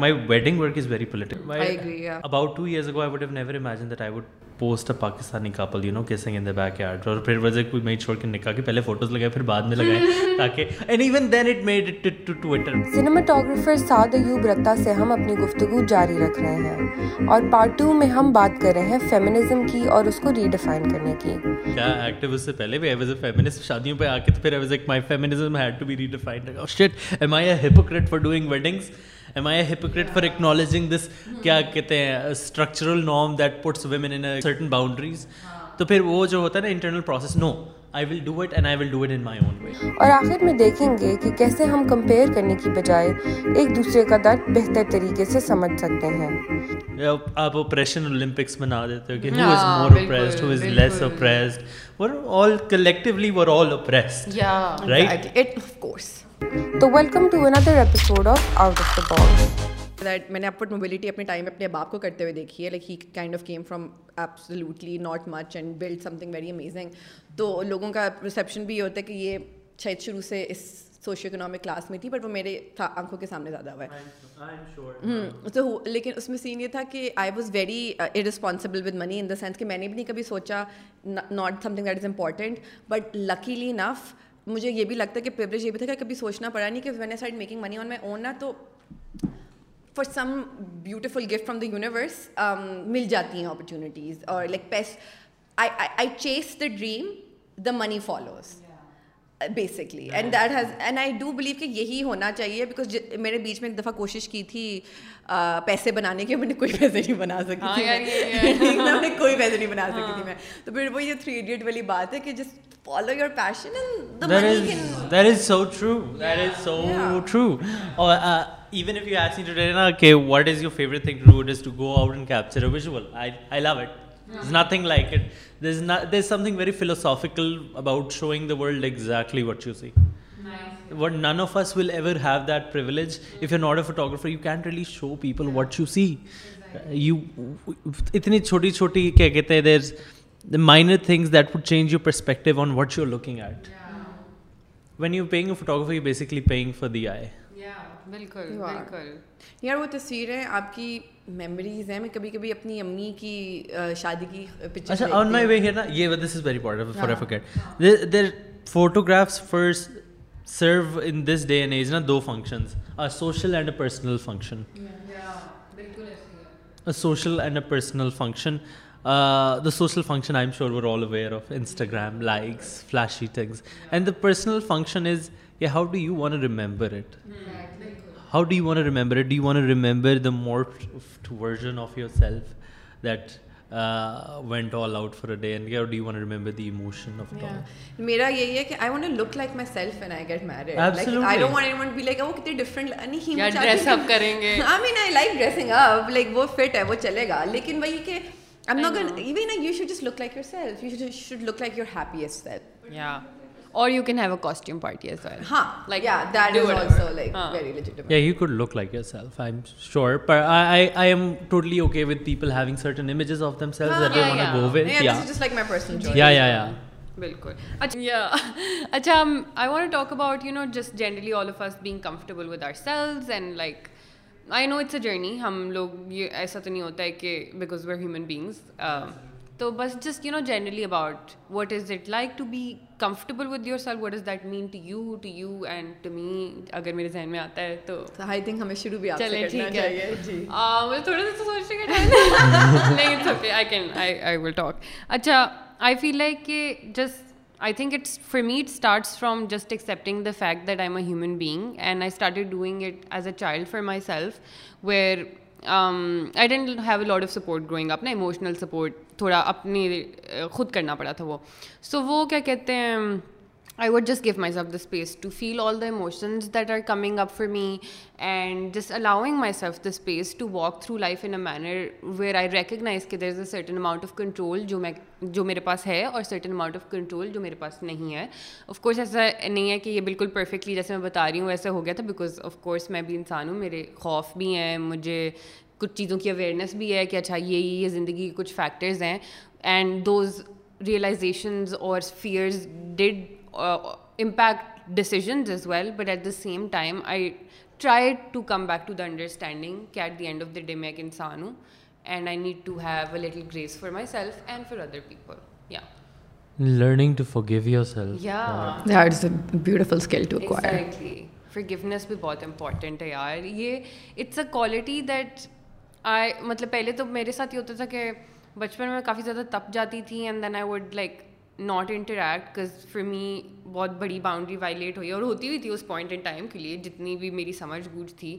اور پھر پھر وجہ کوئی میں کے کے نکاح پہلے فوٹوز لگائے لگائے بعد تاکہ ایوب رتا سے ہم اپنی گفتگو جاری رکھ رہے ہیں اور پارٹ میں ہم بات کر رہے ہیں کی کی اور اس کو کرنے کیا ایکٹیو سے پہلے بھی شادیوں پہ آ کے تو پھر am I hypocrite for acknowledging this کیا کہتے ہیں structural norm that puts women in certain boundaries تو پھر وہ جو ہوتا ہے نا internal process no I will do it and I will do it in my own way اور آخر میں دیکھیں گے کہ کیسے ہم کمپیئر کرنے کی بجائے ایک دوسرے کا درد بہتر طریقے سے سمجھ سکتے ہیں آپ اوپریشن اولمپکس بنا دیتے ہو کہ who is more oppressed who is less oppressed we're all collectively we're all oppressed right it of course تو welcome to another episode of of out the that میں نے اپ موبلٹی اپنے time اپنے باپ کو کرتے ہوئے دیکھی ہے like he kind of from not much and build something very amazing تو لوگوں کا پرسیپشن بھی یہ ہوتا ہے کہ یہ شاید شروع سے اس سوشو اکنامک کلاس میں تھی بٹ وہ میرے آنکھوں کے سامنے زیادہ ہوا ہے تو لیکن اس میں سین یہ تھا کہ I was very irresponsible with money in the sense کہ میں نے بھی نہیں کبھی سوچا not something that is important but luckily enough مجھے یہ بھی لگتا ہے کہ پریولیج یہ بھی تھا کہ کبھی سوچنا پڑا نہیں کہ when as side making money on my own نا تو for some beautiful gift from the universe مل جاتی ہیں اپرچونیٹیز اور like peace I I chase the dream the money follows basically and that has and I do believe کہ یہی ہونا چاہیے بیکاز میرے بیچ میں ایک دفعہ کوشش کی تھی پیسے بنانے کی میں نے کوئی پیسے نہیں بنا سکی تھی میں کوئی پیسے نہیں بنا سکی تھی میں تو پھر وہ یہ تھری ایڈیٹ والی بات ہے کہ جس follow your passion that is so true that is so true اور ایون اف یو ایس نا کہ what is your favourite thing to do is to go out and capture visual I love it is nothing like it not the is something very philosophical about showing the world exactly what you see what none of us will ever have that privilege if you not a photographer you can really show people what you see you اتنی چھوٹی چھوٹی کیا کہتے ہیں there is minor things that would change your perspective on what you are looking at when you being a photographer you basically being for the eye بالکل یار وہ تصویریں آپ کی میموریز ہیں میں کبھی کبھی اپنی امی کی شادی کی پکچر اچھا وے ہیئر نا نا یہ this this is very important for forget there photographs first serve in day and and age دو functions social personal function function function function social social and and personal personal the the I am sure all aware of Instagram likes flashy is how do you want remember it how do you want remember do you want remember the most version of yourself that went all out for a day and gear D you want remember the emotion of the میرا یہی ہے کہ I want to look like myself and I get married like I don't want even be like وہ کتنے different نہیں ہی dress up کریں گے I mean I like dressing up like وہ فٹ ہے وہ چلے گا لیکن وہی کہ I am not even you should just look like your self you should look like your happiest self یا you a like I I with sales want just بالکل اچھا talk about no no generally all of being comfortable are and it's journey ہم لوگ یہ ایسا تو نہیں ہوتا ہے کہ بیکاز ویئر ہیومن بینگس تو بس just you know generally about what is it like to be comfortable with yourself what is that mean to you to you and to me اگر میرے ذہن میں آتا ہے تو آئی آئی تھنک ہمیں شروع بھی ٹھیک ہے جی۔ نہیں ول ٹاک اچھا آئی فیل لائک کہ just I think it's for it starts from just accepting the fact that I am a human being and I start doing it as a child for myself where I didn't have a lot of support growing اپنا emotional support تھوڑا اپنی خود کرنا پڑا تھا وہ سو وہ کیا کہتے ہیں I would just give myself the space to feel all the emotions that are coming up for me and just allowing myself the space to walk through life in a manner where I recognise کہ there is a certain amount of control جو میں جو میرے پاس ہے اور certain amount of control جو میرے پاس نہیں ہے آف کورس ایسا نہیں ہے کہ یہ بالکل پرفیکٹلی جیسے میں بتا رہی ہوں ایسا ہو گیا تھا بیکاز آف کورس میں بھی انسان ہوں میرے خوف بھی ہیں مجھے کچھ چیزوں کی اویئرنیس بھی ہے کہ اچھا یہ یہ زندگی کے کچھ فیکٹرز ہیں اینڈ دوز ریئلائزیشنز اور fears did impact decisions as well but at the same time I try to come back to the understanding کہ at the end of the day میں ایک انسان ہوں and I need to have a little grace for myself and for other people یا learning to forgive yourself یا that is a beautiful skill to acquire exactly forgiveness بھی بہت important ہے یار یہ it's a quality that I مطلب پہلے تو میرے ساتھ یہ ہوتا تھا کہ بچپن میں کافی زیادہ تپ جاتی تھی and then I would like not interact پھر می بہت بڑی باؤنڈری وائلیٹ ہوئی اور ہوتی ہوئی تھی اس پوائنٹ ان ٹائم کے لیے جتنی بھی میری سمجھ بوجھ تھی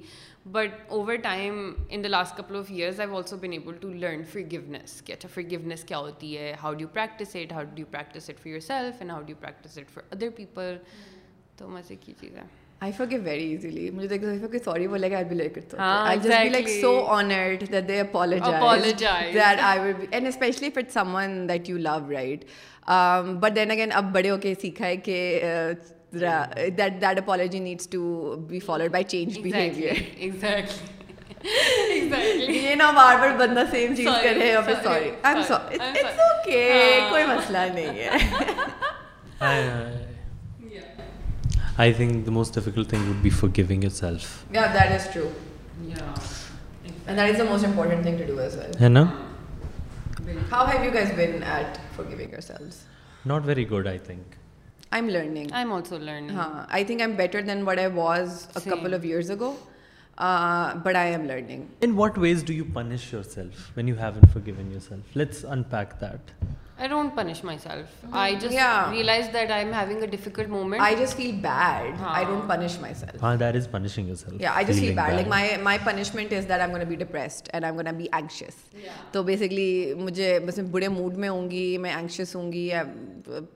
but over time in the last couple of years I also been able to learn گونیس کہ اچھا کیا گونیس کیا ہوتی ہے how do practice it how do practice it for yourself and how do practice it for other people تو کوئی مسئلہ نہیں ہے ہاں، ہاں، ہاں۔ I think the most difficult thing would be forgiving it self that is true And that is the most important thing to do as well. Henna? How have you guys been at forgiving yourselves? Not very good, I think. I'm learning. I'm also learning. Huh. I think I'm better than what I was a Same. couple of years ago. Uh, but I am learning. In what ways do you punish yourself when you haven't forgiven yourself? Let's unpack that. برے mood میں ہوں گی میں ہوں گی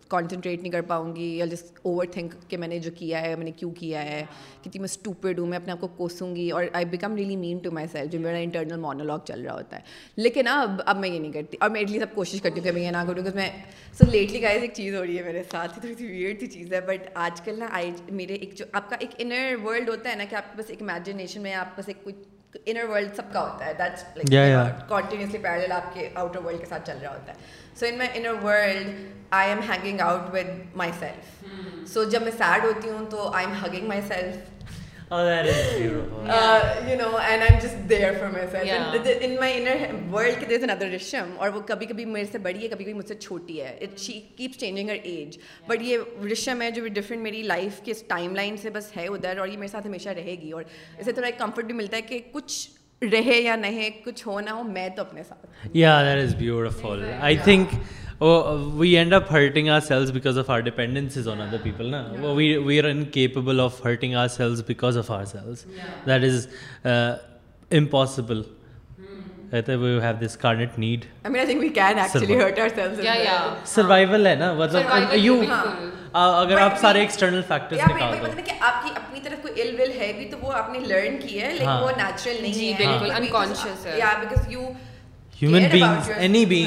concentrate نہیں کر پاؤں گی یا جس اوور تھنک کہ میں نے جو کیا ہے میں نے کیوں کیا ہے کتنی میں اسٹوپڈ ہوں میں اپنے آپ کو کوسوں گی اور I become really mean to myself جو میرا انٹرنل مونولگ چل رہا ہوتا ہے لیکن اب اب میں یہ نہیں کرتی اور میں ایٹ لیسٹ اب کوشش کرتی ہوں کہ میں یہ نہ کروں کہ میں سو لیٹلی گائز ایک چیز ہو رہی ہے میرے ساتھ تھوڑی سی ویئر سی چیز ہے بٹ آج کل نا آئی میرے ایک جو آپ کا ایک انر ورلڈ ہوتا ہے نا کہ آپ کے پاس ایک امیجنیشن میں آپ کے پاس ایک کچھ انر ورلڈ سب کا ہوتا ہے دیٹس لائک کنٹینیوسلی پیرل آپ کے آؤٹر ورلڈ کے ساتھ چل رہا ہوتا ہے so in my inner world I am hanging out with myself so جب میں سیڈ ہوتی ہوں تو I am hugging myself جو ہے ادھر اور یہ میرے ساتھ ہمیشہ رہے گی اور اس سے تھوڑا کمفرٹ بھی ملتا ہے کہ کچھ رہے یا نہیں کچھ ہو نہ ہو میں تو اپنے ساتھ is but we end up hurting ourselves because of our dependencies on other people نا we are incapable of hurting ourselves because of ourselves that is impossible اگر آپ سارے ایکسٹرنل فیکٹر آپ کی اپنی طرف کوئی ال ول ہے بھی تو وہ آپ نے لرن کی ہے لیکن وہ نیچرل نہیں ہے جب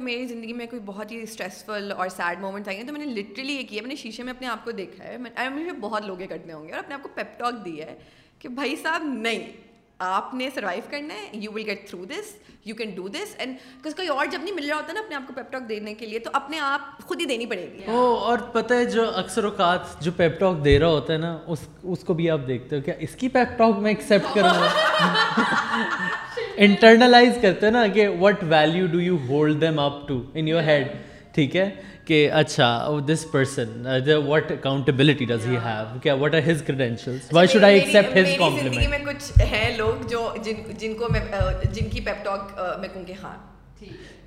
میری زندگی میں کوئی بہت ہی اسٹریسفل اور سیڈ مومنٹ آئے ہیں تو میں نے لٹرلی یہ کیا میں نے شیشے میں اپنے آپ کو دیکھا ہے بہت لوگ اکٹھے ہوں گے اور اپنے آپ کو پیپٹاک ہے کہ بھائی صاحب نہیں آپ نے سروائو کرنا ہے you will get through this you can do this and کوئی اور جب نہیں مل رہا ہوتا نا اپنے آپ کو پیپٹاک دینے کے لیے تو اپنے آپ خود ہی دینی پڑے گی وہ اور پتہ ہے جو اکثر اوقات جو پیپٹاک دے رہا ہوتا ہے نا اس کو بھی آپ دیکھتے ہو کیا اس کی پیپٹاک میں ایکسیپٹ کروں گا انٹرنلائز کرتے ہیں نا کہ what value do you hold them up to in your head ٹھیک ہے کہ اچھا this person what accountability does he have کیا what are his credential why should I accept his compliment میں کچھ ہیں لوگ جو جن جن کو میں جن کی پیپ ٹاک میں کہوں کہ ہاں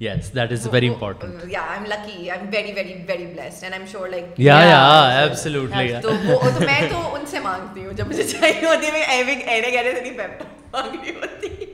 yes that is very important یا I am lucky I am very very very blessed and I am sure like تو میں تو ان سے مانگتی ہوں جب مجھے چاہیے ہوتی ہے میں ایوگ ایڈے گیڈے سے نہیں پیپ ٹاک مانگنی ہوتی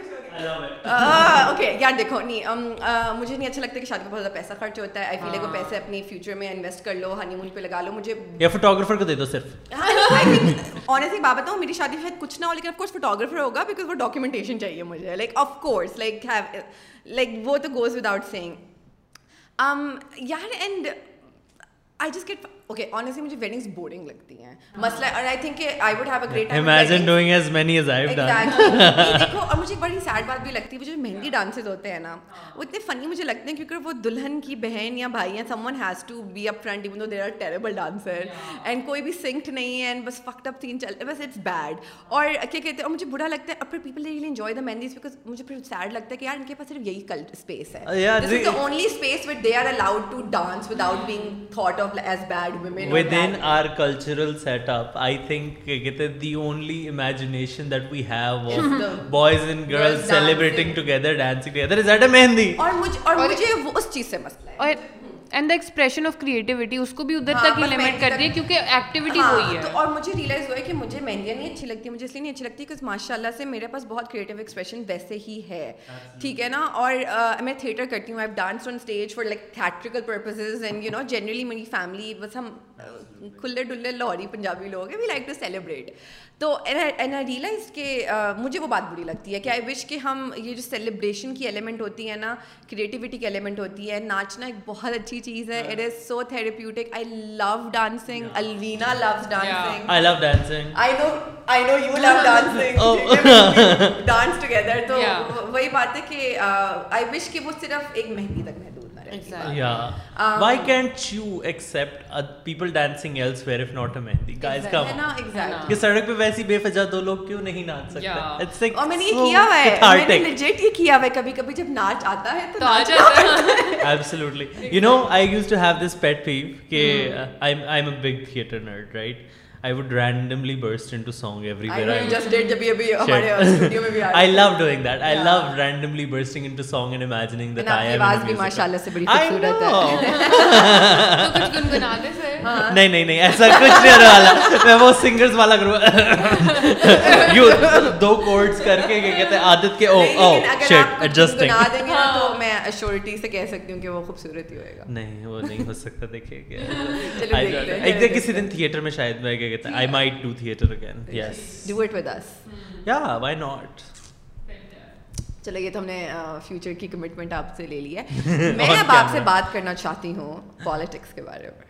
اوکے یار دیکھو نہیں مجھے نہیں اچھا لگتا کہ شادی میں بہت زیادہ پیسہ خرچ ہوتا ہے آئی فیل کو پیسے ہاں۔ اپنے فیوچر میں انویسٹ کر لو ہنی مون پہ لگا لو مجھے یا فوٹوگرافر کو دے دو صرف ایسی بات بتاؤں میری شادی شاید کچھ نہ ہو لیکن آف کورس فوٹوگرافر ہوگا بیکاز وہ ڈاکیومنٹیشن چاہیے مجھے like of course like have like وہ تو گوز وداؤٹ سینگ یار and I just get okay honestly مجھے ویڈنگز بورنگ لگتی ہیں ہاں. مسئلہ اور آئی تھنک کہ I would have a great time imagine doing as many as I have done دیکھو اور مجھے ایک بڑی سیڈ بات بھی لگتی ہے جو مہندی ڈانسز ہوتے ہیں نا وہ اتنے فنی مجھے لگتے ہیں کیونکہ وہ دلہن کی بہن یا بھائی ہیں someone has to be up front even though there are terrible dancer and کوئی بھی سنکڈ نہیں ہے اینڈ بس فکٹ اپ تین چلتے بس اٹس بیڈ اور کیا کہتے ہیں اور مجھے برا لگتا ہے اور پھر people really enjoy the مہندیز because مجھے پھر سیڈ لگتا ہے کہ یار ان کے پاس صرف یہی کل اسپیس ہے only space what they are allowed to dance without being thought of as bad within our cultural set up I think the only imaginations and girl celebrating سے and the expression of creativity اس کو بھی ادھر تک ہی limit کر دیا کیونکہ activity ہوئی ہے اور مجھے ریئلائز ہوا ہے کہ مجھے مہنگی نہیں اچھی لگتی مجھے اس لیے نہیں اچھی لگتی ماشاء اللہ سے میرے پاس بہت کریٹیو ایکسپریشن ویسے ہی ہے ٹھیک ہے نا اور میں تھیٹر کرتی ہوں I dance on stage for like theatrical purposes and you know generally میری فیملی بس ہم کھلے ڈلے لاہوری پنجابی لوگ ہیں وی لائک ٹو سیلیبریٹ تو این آئی ریئلائز کہ مجھے وہ بات بری لگتی ہے کہ آئی وش کہ ہم یہ جو سیلیبریشن کی ایلیمنٹ ہوتی ہے نا کریٹیوٹی کی ایلیمنٹ ہوتی ہے ناچنا ایک بہت اچھی چیز ہے it is so therapeutic I love dancing Alvina love dancing I love dancing I know I know you love dancing dance together تو وہی بات ہے کہ آئی وش کہ وہ صرف ایک مہندی تک سڑک پہ ویسی بے فجا دو لوگ کیوں نہیں ناچ سکتے I would randomly burst in song everywhere just dead جب ابھی ہمارے اسٹوڈیو میں بھی I love doing that I love randomly bursting in song and imagining that I am in music ماشاءاللہ سے بڑی خوبصورت ہے تو کچھ گنگنا لے نہیں نہیں نہیں ایسا کچھ نہیں ہونے والا میں وہ سنگرز والا گروہ یو دو کورڈز کر کے کہتے ہیں عادت کے oh oh shit adjusting assurity سے کہہ سکتی ہوں کہ وہ خوبصورت ہی ہوئے گا نہیں وہ نہیں ہو سکتا دیکھیے ایک دن کسی دن تھیٹر میں شاید میں کیا کہتا I might do theatre again yes do it with us یا وائی ناٹ چلو یہ تو ہم نے فیوچر کی کمٹمنٹ آپ سے لے لی ہے میں اب آپ سے بات کرنا چاہتی ہوں پالیٹکس کے بارے میں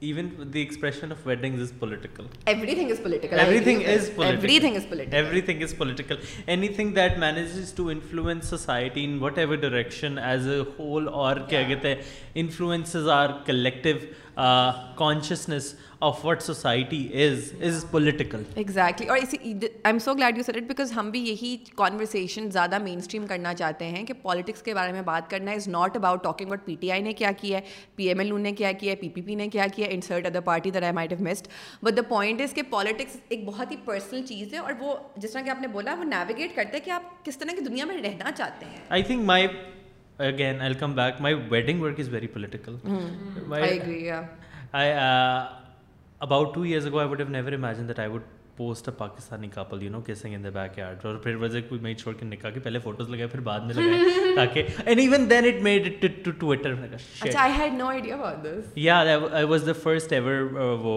expression of wedding that manages to influence society in whatever direction as a whole اور کیا کہتے ہیں influences are collective consciousness of what society is is political exactly اور اسی I am so glad you said because ہم بھی یہی conversation زیادہ مین اسٹریم کرنا چاہتے ہیں کہ پالیٹکس کے بارے میں بات کرنا is not about talking what P T I نے کیا کیا ہے پی ایم ایل او نے کیا کیا ہے پی پی پی نے کیا کیا ہے insert other party there I might F missed but the point is کہ پالیٹکس ایک بہت ہی پرسنل چیز ہے اور وہ جس طرح کہ آپ نے بولا وہ نیویگیٹ کرتے ہیں کہ آپ کس طرح کی دنیا میں رہنا چاہتے ہیں I think my again I come back my wedding work is very political about two years ago I would have never imagine that I would post a Pakistani couple you know kissing in the back yard اور پھر وجہ کوئی میں چھوڑ کے نکاح کے پہلے فوٹوز لگائے پھر بعد میں لگائے تاکہ and even then it made it to Twitter اچھا I had no idea about this یا I was the first ever وہ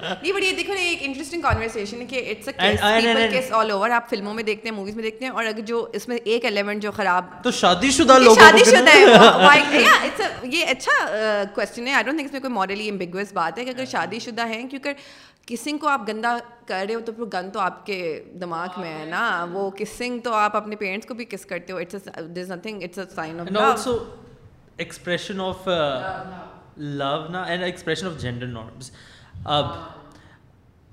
نہیں بٹ یہ دیکھو نا ایک انٹرسٹنگ کانورسیشن کہ اٹس کیس آل اوور آپ فلموں میں دیکھتے ہیں موویز میں دیکھتے ہیں اور اگر جو اس میں ایک ایلیمنٹ جو خراب تو شادی شدہ لوگ شادی شدہ ہے یہ اچھا کوشچن ہے آئی ڈونٹ تھنک اس میں کوئی مورلی امبیگوس بات ہے کہ اگر شادی شدہ ہیں کیونکہ کسنگ کو آپ گندا کر رہے ہو تو پھر گن تو آپ کے دماغ میں ہے نا وہ کسنگ تو آپ اپنے پیرنٹس کو بھی کس کرتے ہو it's nothing it's a sign of also expression of love نا and expression of gender norms اب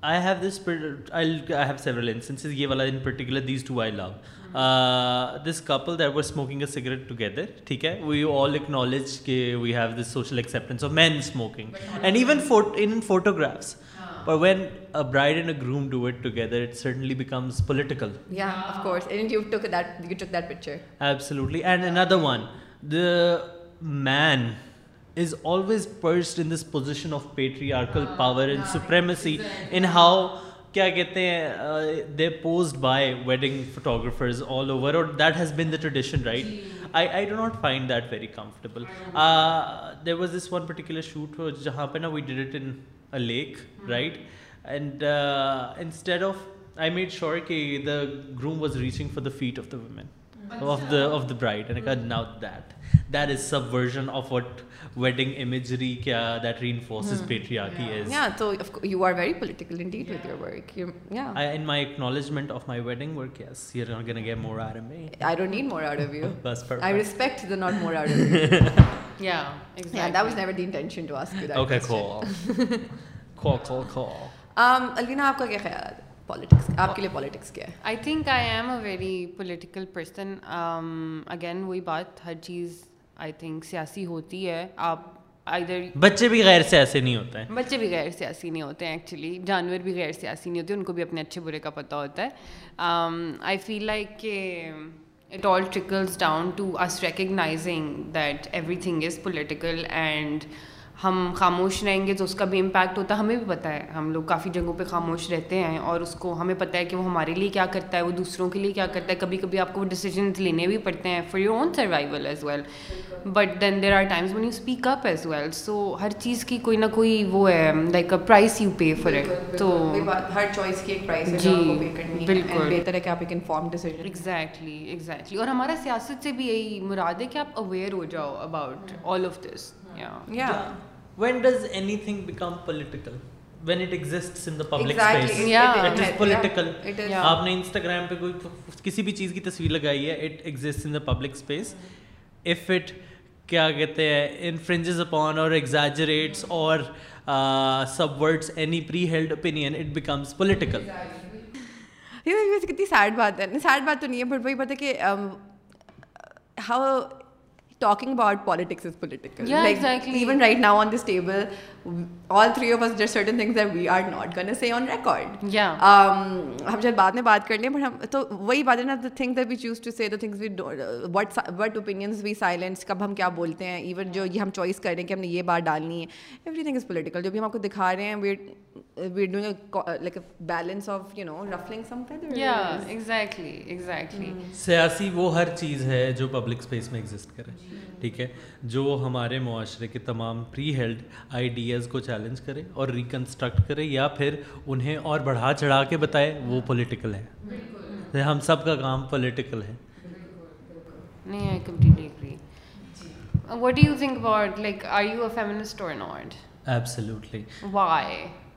I I I have have this this instances یہ والا in particular these two love couple that smoking a cigarette together ٹھیک ہے we all کہ we have this social of main smoking and even in photographs bride man is always پرسڈ in this position of patriarchal power and supremacy in how کیا کہتے ہیں they posed by wedding photographers all over اور that has been the tradition right I I do not find that very comfortable there was this one particular shoot جہاں پہ نا we did it in lake right and instead of I made sure کہ the groom was reaching for the feet of the woman of the of the bride now that that is subversion of what wedding imagery kya, that reinforces hmm. patriarchy yeah. is yeah so of course you are very political indeed yeah. with your work you, yeah I, in my acknowledgement of my wedding work yes you're not gonna get more out of me i don't need more out of you That's perfect. i respect the not more out of you yeah exactly yeah, that was never the intention to ask you that okay question. cool cool cool cool um alina aapka kya khayal hai politics آپ کے لیے politics کیا ہے I think I am a very political person again وہی بات ہر چیز I think سیاسی ہوتی ہے آپ ادھر بچے بھی غیر سیاسی نہیں ہوتے ہیں بچے بھی غیر سیاسی نہیں ہوتے ہیں ایکچولی جانور بھی غیر سیاسی نہیں ہوتے ان کو بھی اپنے اچھے برے کا پتہ ہوتا ہے آئی فیل لائک کہ it all trickles down to recognising that everything is political and ہم خاموش رہیں گے تو اس کا بھی امپیکٹ ہوتا ہے ہمیں بھی پتہ ہے ہم لوگ کافی جگہوں پہ خاموش رہتے ہیں اور اس کو ہمیں پتہ ہے کہ وہ ہمارے لیے کیا کرتا ہے وہ دوسروں کے لیے کیا کرتا ہے کبھی کبھی آپ کو وہ ڈیسیزنس لینے بھی پڑتے ہیں for your own survival as well but then there are times when you speak up as well so ہر چیز کی کوئی نہ کوئی وہ ہے like price price you pay for تو ہر چوائس کی ایک ایک جی بالکل بہتر ہے کہ آپ انفارم ڈیسیجن ایگزیکٹلی ایگزیکٹلی اور ہمارا سیاست سے بھی یہی مراد ہے کہ آپ اویئر ہو جاؤ about all of this yeah yeah when does anything become political when it exists in the public space political آپ نے انسٹاگرام پہ کوئی کسی بھی چیز کی تصویر لگائی ہے it exists in the public space if it کیا کہتے ہیں انفرنجز اپون اور ایگزیجریٹس اور سب words any pre held opinion it becomes political یہ کتنی سیڈ بات ہے سیڈ بات تو نہیں ہے بٹ وہی بات ہے کہ how Talking about politics is political. Yeah, like, exactly. Even right now on this table, all three of us certain things we are not gonna say on record ہم جب بعد میں بات کر لیں بٹ ہم تو وہی بات ہے نا the thing that we choose to say the things we what what opinions we silence کب ہم کیا بولتے ہیں ایون جو یہ ہم چوائس کر رہے ہیں کہ ہم نے یہ بات ڈالنی ہے ایوری تھنگ از پولیٹیکل جو بھی ہم آپ کو دکھا رہے ہیں we doing like balance of you know ruffling some exactly exactly سیاسی وہ ہر چیز ہے جو پبلک اسپیس میں ایگزسٹ کرے ٹھیک ہے جو ہمارے معاشرے کے تمام پری ہیلڈ آئیڈیا آئیڈیاز کو چیلنج کرے کرے اور اور ریکنسٹرکٹ یا پھر انہیں بڑھا چڑھا کے بتائے وہ پولیٹیکل ہم سب کا کام پولیٹیکل ہے پولٹیکل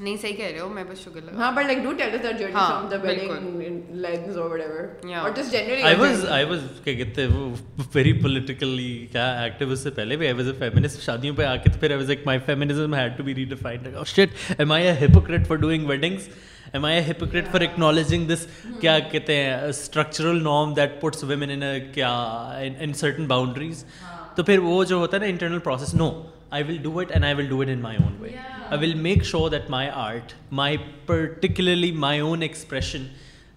نہیں صحیح کہہ رہے ہو میں بس شوگر لگا ہاں but like do tell us that journey from the wedding lens اور وٹ ایور اور just generally I was I was کیا کہتے وہ ویری پولیٹیکلی کیا ایکٹیوسٹ سے پہلے بھی آئی واز اے فیمنسٹ شادیوں پہ آ تو پھر I was like my feminism had to be redefined اور shit am I a hypocrite for doing weddings am I hypocrite for acknowledging this کیا کہتے ہیں structural norm that puts women in کیا ان سرٹن باؤنڈریز تو پھر وہ جو ہوتا ہے نا internal process no I will do it and I will do it in my own way I will make sure that my art my particularly my own expression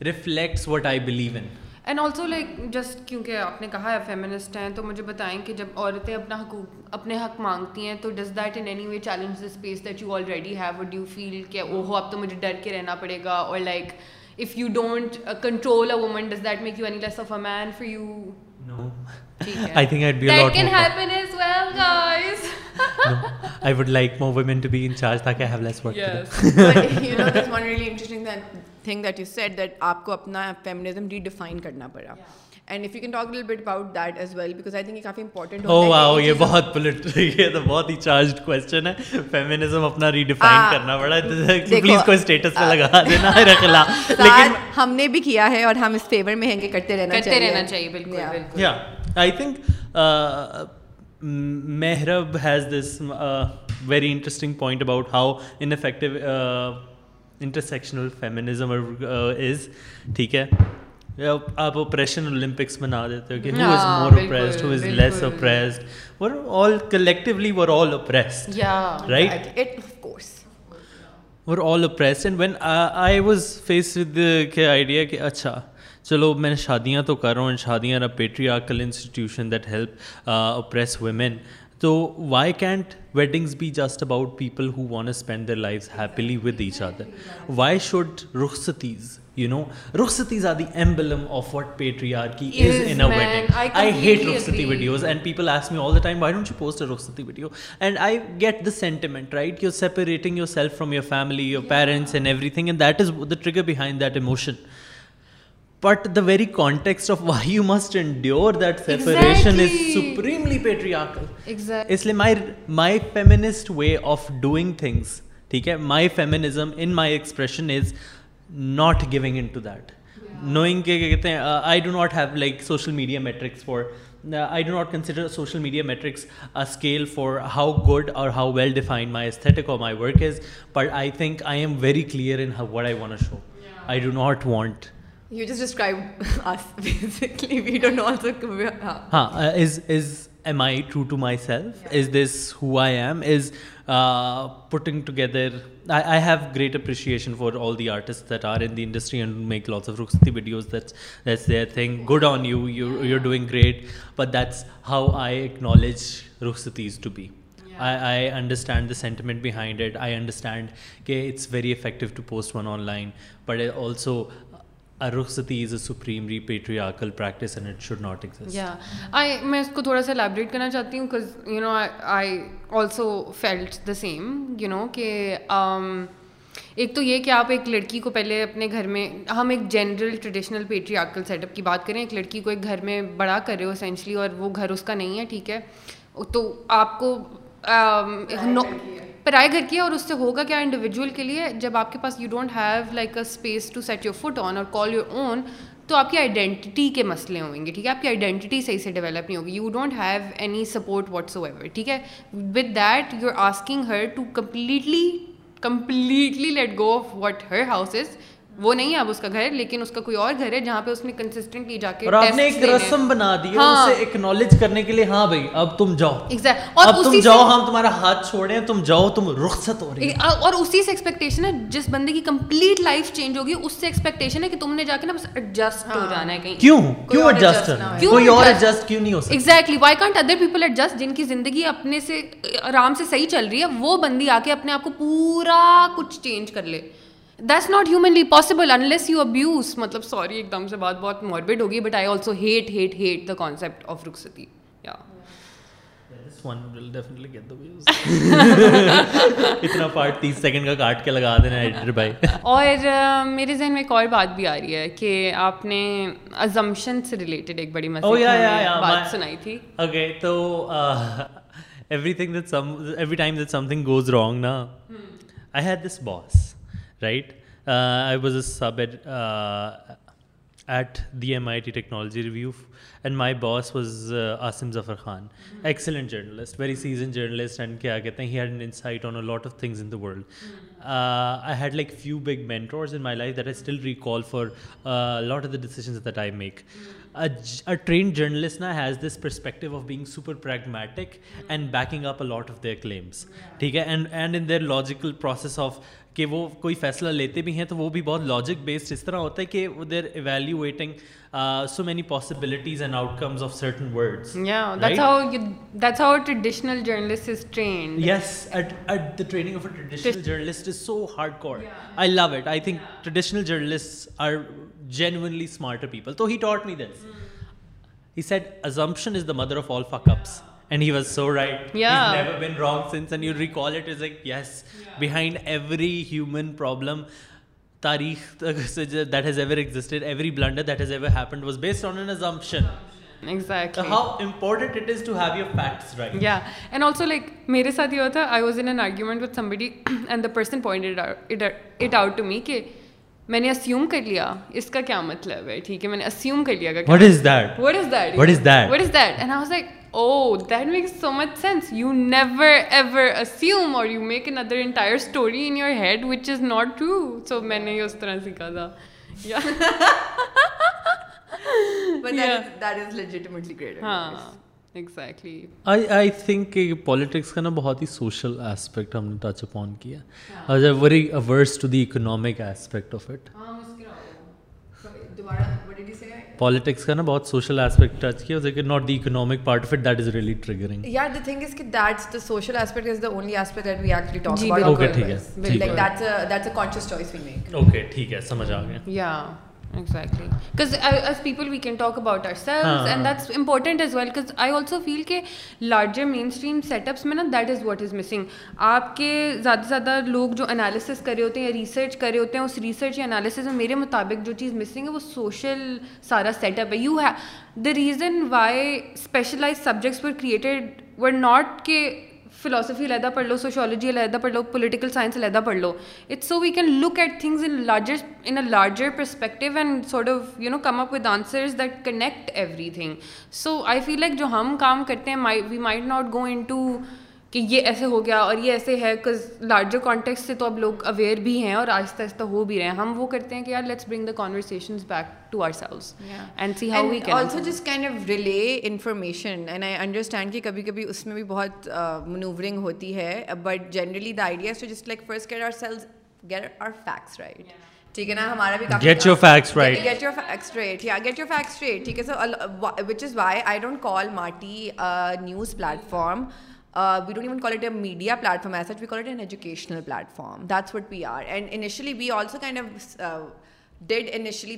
reflects what I believe in and also like just کیونکہ آپ نے کہا ہے feminist ہیں تو مجھے بتائیں کہ جب عورتیں اپنا حقوق اپنے حق مانگتی ہیں تو does that in any way challenge the space that you already have would you feel کہ اوہو اب تو مجھے ڈر کے رہنا پڑے گا اور like if you don't control a woman does that make you any less of a man for you know I think I can happen as well guys I تاکہ یو دیٹ آپ کو اپنا اپنا کرنا کرنا پڑا. پڑا and if can talk little bit about as well because think یہ یہ یہ کافی امپورٹنٹ ہے ہے او واو بہت بہت تو ہی چارجڈ کوسچن پلیز کوئی سٹیٹس پہ لگا دینا لیکن ہم نے بھی کیا ہے اور ہم اس فیور میں ہیں کہ کرتے کرتے رہنا رہنا چاہیے چاہیے بالکل یا I think Mehrab has this very interesting point about how in fact intersectional feminism is ٹھیک ہے آپ اوپریشن اولمپکس بنا دیتے all oppress and when I was face with کے آئیڈیا کہ اچھا چلو میں شادیاں تو کر رہا ہوں شادیاں patriarchal institution that help oppress women تو why can't weddings be just about people who want spend their life happily with each other why should رخصتیز یو نو رخصتی is the emblem of what patriarchy is in a wedding I hate رخصتی videos and people ask me all the time why don't you post a رخصتی video and I get the sentiment right you are separating your self from your family your parents and everything and that is the trigger behind that emotion but the very context of why you must endure that separation is supremely patriarchal اس لیے my my feminist way of doing things ٹھیک ہے my feminism in my expression is not giving in to that knowing کیا کہتے ہیں I do not have like social media metrics for I do not consider social media metrics scale for how good or how well defined my aesthetic or my work is but I think I am very clear in what I want a show I do not want ہاں is is am I true to myself? Yeah. Is this who I am? Is uh, putting together... I have great appreciation for all the artists that are in the industry and make lots of Rukhsati videos. That's their thing. Good on you. You're doing great. But that's how I acknowledge Rukhsatis to be. Yeah. I understand the sentiment behind it. I understand it's very effective to post one online. But also ارخصتی is a supreme re patriarchal practice and it should not exist یا I میں اس کو تھوڑا سا elaborate کرنا چاہتی ہوں because you know I also felt the same you know کہ um, ایک تو یہ کہ آپ ایک لڑکی کو پہلے اپنے گھر میں ہم ایک general traditional patriarchal set up کی بات کریں ایک لڑکی کو ایک گھر میں بڑا کر رہے ہو اسینچلی اور وہ گھر اس کا نہیں ہے ٹھیک ہے تو آپ کو نو گھر کی ہے اور اس سے ہوگا کیا انڈیویجول کے لیے جب آپ کے پاس you don't have like a space to set your foot on اور کال یور اون تو آپ کی آئیڈینٹی کے مسئلے ہوں گے ٹھیک ہے آپ کی آئیڈینٹی صحیح سے ڈیولپ نہیں ہوگی you don't have any support whatsoever ٹھیک ہے with that you are asking her to completely completely let go of what her house is وہ نہیں ہے اب اس کا گھر لیکن اس کا کوئی اور گھر ہے جہاں پہ اس نے کنسسٹنٹلی جا کے اور آپ نے ایک رسم بنا دی ہاں۔ اسے ایکنالج کرنے کے لیے ہاں بھائی اب تم جاؤ اب تم جاؤ ہم تمہارا ہاتھ چھوڑیں تم جاؤ تم رخصت ہو رہی اور اسی سے ایکسپیکٹیشن ہے جس بندے کی کمپلیٹ لائف چینج ہوگی اس سے ایکسپیکٹیشن ہے کہ تم نے جا کے نا بس ایڈجسٹ ہو ہاں۔ جانا ہے کہیں کیوں کیوں ایڈجسٹ ہونا کوئی اور ایڈجسٹ کیوں نہیں ہو سکتا exactly why can't other people adjust جن کی زندگی اپنے سے آرام سے صحیح چل رہی ہے وہ بندی آ کے اپنے آپ کو پورا کچھ چینج کر لے that's not humanly possible unless you abuse مطلب سوری ایک دم سے بات بہت ماربڈ ہوگی but I also hate hate hate the concept of رخصتی یا اور میرے ذہن میں ایک اور بات بھی آ رہی ہے کہ آپ نے ازمپشن سے ریلیٹڈ ایک بڑی بات سنائی تھی اوکے تو everything every time that something goes wrong نا I had this boss right I was sub at at the M I T Technology Review and my boss was Asim Zafar Khan excellent journalist very seasoned journalist and کیا کہتے ہیں had insight lot of things in the world I had like few big mentors in my life that I still recall for lot of the I make trained journalist نا has this perspective of being super pragmatic and backing up lot of their claims ٹھیک ہے and and in logical process of کہ وہ کوئی فیصلہ لیتے بھی ہیں تو وہ بھی بہت لاجک بیسڈ اس طرح ہوتا ہے کہ are evaluating so so many possibilities and and and outcomes of of certain journalist people تو he he he taught me this assumption is is the mother all was right wrong you recall it a yes behind every every human problem تاریخ that that has has ever ever blunder happened was based on an assumption میرے ساتھ یہ I was with somebody and the person point it out to me کہ میں نے assume کر لیا اس کا کیا مطلب ہے ٹھیک ہے میں نے اسیوم کر لیا what is that what is that what is that what is that and I was like oh that makes so much sense you never ever assume or you make اندر entire story in your head which is not true so میں نے اس طرح سیکھا تھا ہاں exactly I think کہ politics کا نا بہت ہی سوشل اسپیکٹ ہم نے ٹچ اپ آن کیا very averse to the economic aspect of it politics کا نا بہت سوشل اسپیکٹ ٹچ کیا لیکن not the economic part of it that is really triggering یا دی تھنگ از کہ that's the social aspect is the only aspect that we actually talk about okay ٹھیک ہے like that's a that's a conscious choice we make okay ٹھیک ہے سمجھ آ گیا یا people we can talk about important as well I also feel کہ larger mainstream set ups میں نا that is what is missing آپ کے زیادہ سے زیادہ لوگ جو انالیسس کرے ہوتے ہیں یا ریسرچ کرے ہوتے ہیں اس ریسرچ یا انالیسز میں میرے مطابق جو چیز مسنگ ہے وہ سوشل سارا سیٹ اپ ہے you have the reason why specialize subjects پر کریٹڈ ور ناٹ کہ فلاسفی علیحدہ پڑھ لو سوشولوجی علیحدہ پڑھ لو پولیٹیکل سائنس علیحدہ پڑھ لو it's so we can look at things in larger in a larger perspective and sort of you know come up with answers that connect everything so I feel like جو ہم کام کرتے ہیں we might not go into کہ یہ ایسے ہو گیا اور یہ ایسے ہے کز لارجر کانٹیکس سے تو اب لوگ اویئر بھی ہیں اور آہستہ آہستہ ہو بھی رہے ہیں ہم وہ کرتے ہیں کہ یار let's bring the conversations back to ourselves and see how we can also جس kind of relay information and I understand کہ کبھی کبھی اس میں بھی بہت منوورنگ ہوتی ہے but generally the idea to just like first get are sales get our facts right ٹھیک ہے نا ہمارا بھی get your facts get your facts ٹھیک ہے sir which is why I don't call مارٹی news platform we don't call it a media platform as we call an educational platform that what we are and initially be also kind of did initially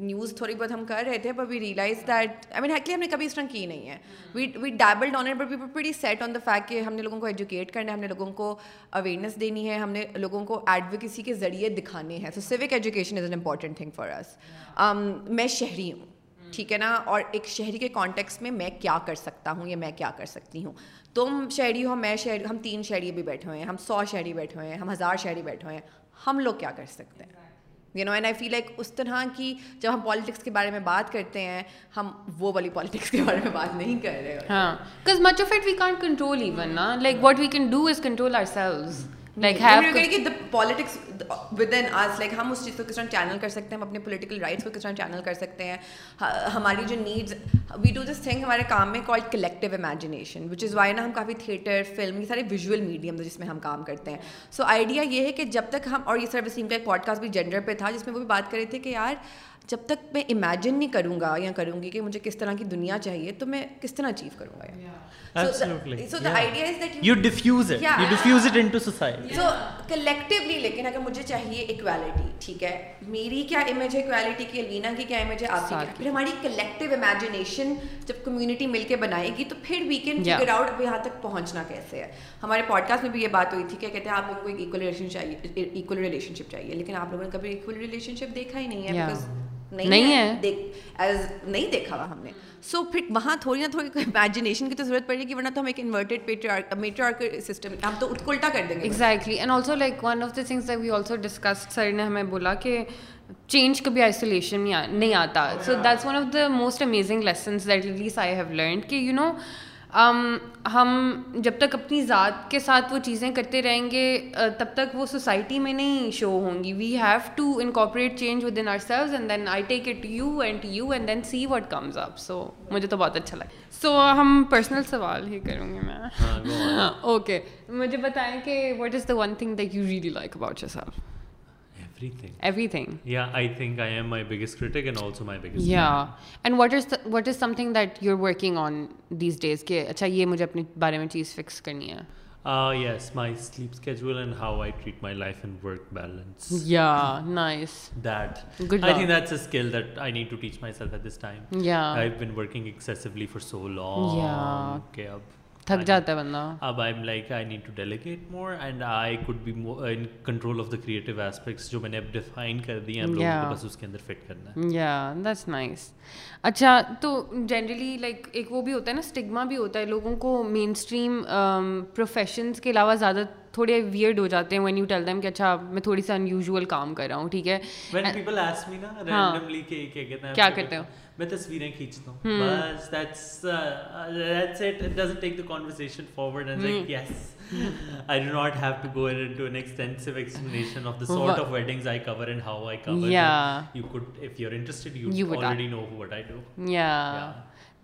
news تھوڑی بہت ہم کر رہے تھے but we realise that even ہی ہم نے کبھی اس طرح کی نہیں ہے بڑی سیٹ آن دا فیکٹ ہم نے لوگوں کو ایجوکیٹ کرنے ہم نے لوگوں کو اویئرنیس دینی ہے ہم نے لوگوں کو ایڈوکیسی کے ذریعے دکھانے ہیں so civic education is an important thing for us میں شہری ہوں ٹھیک ہے نا اور ایک شہری کے کانٹیکس میں میں کیا کر سکتا ہوں یا میں کیا کر سکتی ہوں تم شہری ہو میں شہری ہم تین شہری بھی بیٹھے ہوئے ہیں ہم سو شہری بیٹھے ہوئے ہیں ہم ہزار شہری بیٹھے ہوئے ہیں ہم لوگ کیا کر سکتے ہیں you know and I feel like اس طرح کی جب ہم پالیٹکس کے بارے میں بات کرتے ہیں ہم وہ والی پالیٹکس کے بارے میں بات نہیں کر رہے ہاں much of we we can't control control even نا like what can do is with ہم اس چیز کو کس طرح چینل کر سکتے ہیں ہم اپنے پولیٹیکل رائٹس کو کس طرح چینل کر سکتے ہیں ہماری جو needs we do this thing ہمارے کام میں call collective imagination which is why نا ہم کافی تھیٹر فلم یہ سارے ویژول میڈیم جس میں ہم کام کرتے ہیں سو آئیڈیا یہ ہے کہ جب تک ہم اور یہ سر وسیم کا ایک پوڈ کاسٹ بھی جینڈر پہ تھا جس میں وہ بھی بات کر رہے تھے کہ یار جب تک میں امیجن نہیں کروں گا یا کروں گی کہ مجھے کس طرح کی دنیا چاہیے تو میں کس طرح اچیو کروں گا لیکن اگر مجھے چاہیے اکویلٹی اکویلٹی ٹھیک ہے ہے ہے میری کیا کیا امیج امیج کی کی آپ کی ہماری کلیکٹیو امیجنیشن جب کمیونٹی مل کے بنائے گی تو پھر وی کین فگر آؤٹ یہاں تک پہنچنا کیسے ہے ہمارے پوڈ کاسٹ میں بھی یہ بات ہوئی تھی کہ کہتے ہیں آپ لوگوں کو ایکول ریلیشن چاہیے ایکول ریلیشن شپ چاہیے لیکن آپ لوگوں نے کبھی ایکول ریلیشن شپ دیکھا ہی نہیں ہے نہیں ہے نہیں دیکھا ہوا ہم نے سو پھر وہاں تھوڑی نہ تھوڑی امیجنیشن کی تو ضرورت پڑے گی ورنہ تو ہم ایک انورٹیڈ سسٹم ہم تو الٹا کر دیں گے exactly and also like one of the things we also discuss sir نے ہمیں بولا کہ چینج کبھی آئسولیشن نہیں آتا so that's one of the most amazing lessons I have learned کہ یو نو ہم جب تک اپنی ذات کے ساتھ وہ چیزیں کرتے رہیں گے تب تک وہ سوسائٹی میں نہیں شو ہوں گی we have to incorporate change within ourselves and then I take it you and you and then see what comes up so مجھے تو بہت اچھا لگا سو ہم پرسنل سوال ہی کروں گی میں اوکے ہاں، مجھے بتائیں کہ what is the one thing that you really like about yourself everything everything yeah i think i am my biggest critic and also my biggest yeah fan. and what is the, what is something that you're working on these days کہ اچھا یہ مجھے اپنے بارے میں چیز fix کرنی ہے uh yes my sleep schedule and how i treat my life and work balance yeah nice that good luck. i think that's a skill that i need to teach myself at this time yeah i've been working excessively for so long yeah okay تھک جاتا ہے بندہ اب I am like I need to delegate more and I could be in control of the creative aspects جو میں نے اب define کر دی ہیں بس اس کے اندر فٹ کرنا ہے یا دیٹس نائس اچھا تو جنرلی لائک ایک وہ بھی ہوتا ہے نا اسٹگما بھی ہوتا ہے لوگوں کو مین اسٹریم پروفیشنس کے علاوہ زیادہ تھوڑے ویئرڈ ہو جاتے ہیں وین یو ٹیل دیم کہ اچھا میں تھوڑی سا ان یوزول کام کر رہا ہوں ٹھیک ہے ہاں۔ کیا کرتے ہو میں تصویریں کھینچتا ہوں بس that's that's it it doesn't take the conversation forward and like yes I do not have to go into an extensive explanation of the sort of weddings I cover and how I cover. Yeah. You could, if you're interested, you, you already know what I do. Yeah.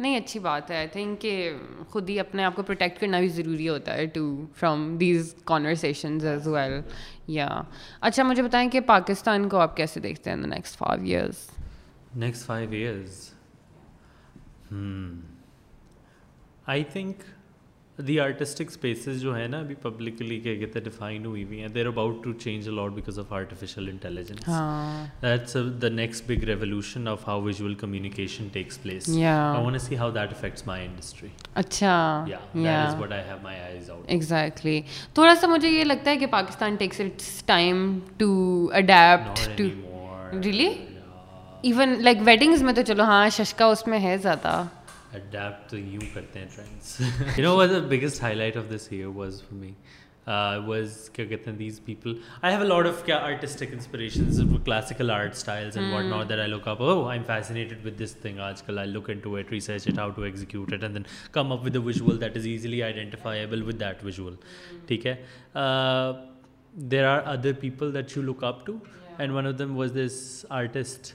نہیں اچھی بات ہے I think کہ خود ہی اپنے آپ کو protect کرنا بھی ضروری ہوتا ہے to from these conversations as well یا اچھا مجھے بتائیں کہ پاکستان کو آپ کیسے دیکھتے ہیں next five years next five years I think the artistic spaces جو ہیں نا ابھی پبلکلی کیا کہتے ہیں ڈیفائن ہوئی ہوئی ہیں there about to change a lot because of artificial intelligence that's the next big revolution of how visual communication takes place I want see how that affects my industry اچھا but I have my eyes out exactly تھوڑا سا مجھے یہ لگتا ہے کہ Pakistan takes it's time to adapt to really even like weddings میں تو چلو ہاں ششکا اس میں ہے زیادہ اڈیپٹ تو یوں کرتے ہیں trends you know was the biggest highlight of this year was me was کیا کہتے ہیں these people I have a lot of کیا artistic inspirations classical art styles and what not there I look up I am fascinated with this thing آج کل I look into and research it how to execute it and then come up with visual that is easily identifiable with that visual ٹھیک ہے there are other people that you look up to and one of them was this artist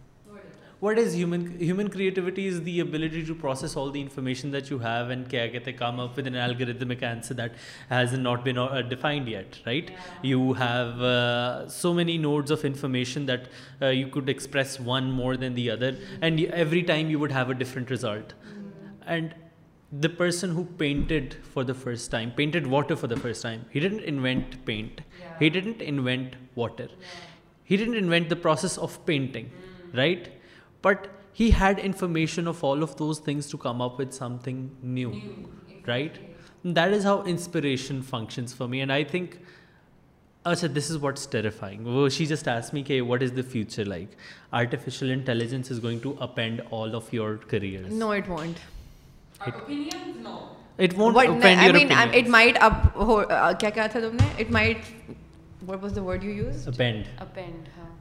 What is human creativity is the ability to process all the information that you have and come up with an algorithmic answer that has not been uh, defined yet, right? Yeah. You have uh, so many nodes of information that uh, you could express one more than the other, and every time you would have a different result. Mm-hmm. And the person who painted for the first time, painted water for the first time, he didn't invent paint. Yeah. He didn't invent water. Yeah. He didn't invent the process of painting, mm. right? But he had information of all of those things to come up with something new right that is how inspiration functions for me and I think اچھا this is what's terrifying وہ she just ask me کہ what is the future like artificial intelligence is going to upend all of your career no it want کیا کہا تھا تم نے it might what was the word you use upend upend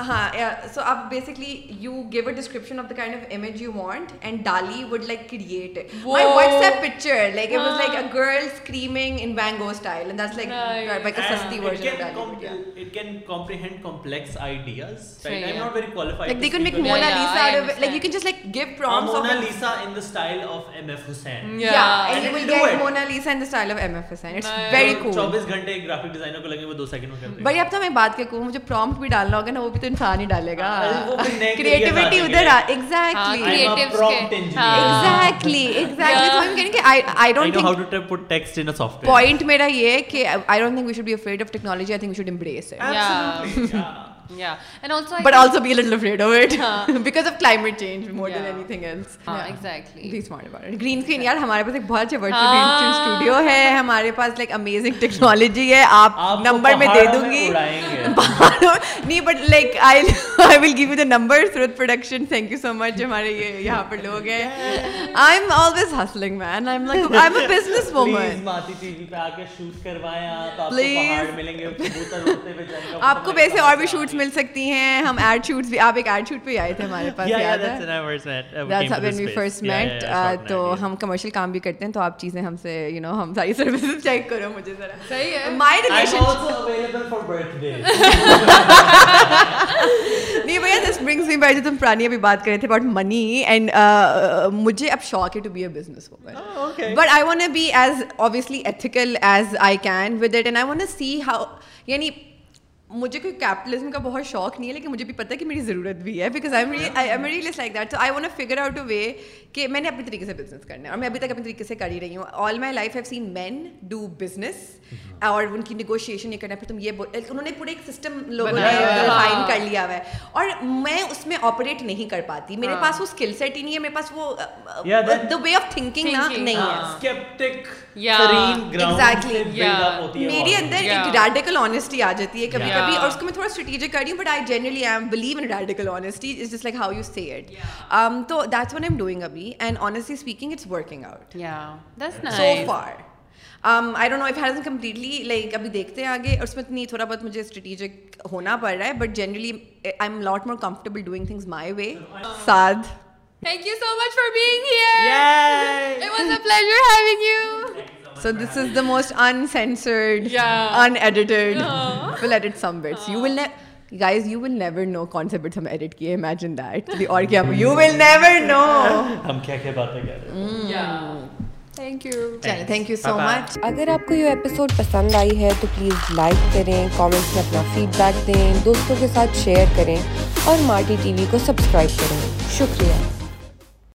ہاں so آپ basically you you you you give give a description of of the kind image want and and and DALL-E would like like like like like like like like create my WhatsApp picture it it was girl in in in that's سستی version can can can comprehend complex ideas right I am am am very very they make Mona Mona Mona out just the the F F Husain Husain یا will get it's cool 24 گھنٹے graphic designer کو لگیں وہ 2 second میں کر ہوئے بھائی اب تو میں بات کے کو مجھے پروم بھی ڈالنا ہوگا نا وہ بھی تو انسان ہی ڈالے گا کریٹیوٹی ہاں، ادھر پوائنٹ میرا یہ کہ I don't think we should be afraid of technology I think we should embrace ہمارے ہمارے ہمارے پاس پاس ایک بہت اسٹوڈیو ہے ہے لائک لائک امیزنگ ٹیکنالوجی آپ نمبر نمبر میں دے دوں گی نہیں but production thank you so much یہاں پر لوگ ہیں I I I am am always hustling main a business woman please آپ کو ویسے اور بھی شوٹ مل سکتی ہیں ہم ایڈ شوٹس بھی آپ ایک ایڈ شوٹ پہ آئے تھے ہمارے پاس فرسٹ مینٹ uh, uh, تو ہم کمرشل کام بھی کرتے ہیں تو آپ چیزیں ہم سے یو نو ہم ساری سروسز چیک کرو مجھے ذرا نہیں بھیا دس برنگس می بائی جو تم پرانی ابھی بات کر رہے تھے اباؤٹ منی اینڈ مجھے اب شوق ہے to be a business woman but I want be as obviously ethical as I can with it and I want see how یعنی مجھے کوئی کیپٹلزم کا بہت شوق نہیں ہے لیکن مجھے بھی پتہ ہے کہ میری ضرورت بھی ہے because I am really like that so I want figure out a way کہ میں نے اپنے طریقے سے بزنس کرنا ہے اور میں ابھی تک اپنے طریقے سے کر ہی رہی ہوں all my life have seen men do business اور ان کی نیگوشیشن یہ کرنا پھر تم یہ انہوں نے پورے ایک سسٹم لوگوں نے ڈیفائن ہاں۔ کر لیا ہوا ہے اور میں اس میں آپریٹ نہیں کر پاتی میرے ہاں۔ پاس وہ اسکل سیٹ ہی نہیں ہے میرے پاس وہ دا وے آف تھنکنگ نا نہیں ہاں۔ ہے میرے اندر ایک ریڈیکل آنےسٹی آ جاتی ہے کبھی بھی اور اس کو میں تھوڑا اسٹریٹجک کر رہی ہوں but I I generally am believe in radical is جس like how you see it تو دیٹس ون ڈوئنگ ابھی and speaking it's working out so far completely like ابھی دیکھتے ہیں آگے اور اس میں اتنی تھوڑا بہت مجھے اسٹریٹجک ہونا پڑ رہا ہے but generally I am lot more comfortable doing things my way thank you you so much for being here it was pleasure having So this is the most uncensored, yeah. unedited. No. We'll edit some bits. You will never. Guys you will never know کون سے bits ہم edit کیے imagine that اور کیا you will never know ہم کیا کیا باتیں کر رہے ہیں تھینک یو سو مچ اگر آپ کو یہ ایپیسوڈ پسند آئی ہے تو پلیز لائک کریں کامنٹس میں اپنا فیڈ بیک دیں دوستوں کے ساتھ شیئر کریں اور مارٹی ٹی وی کو سبسکرائب کریں شکریہ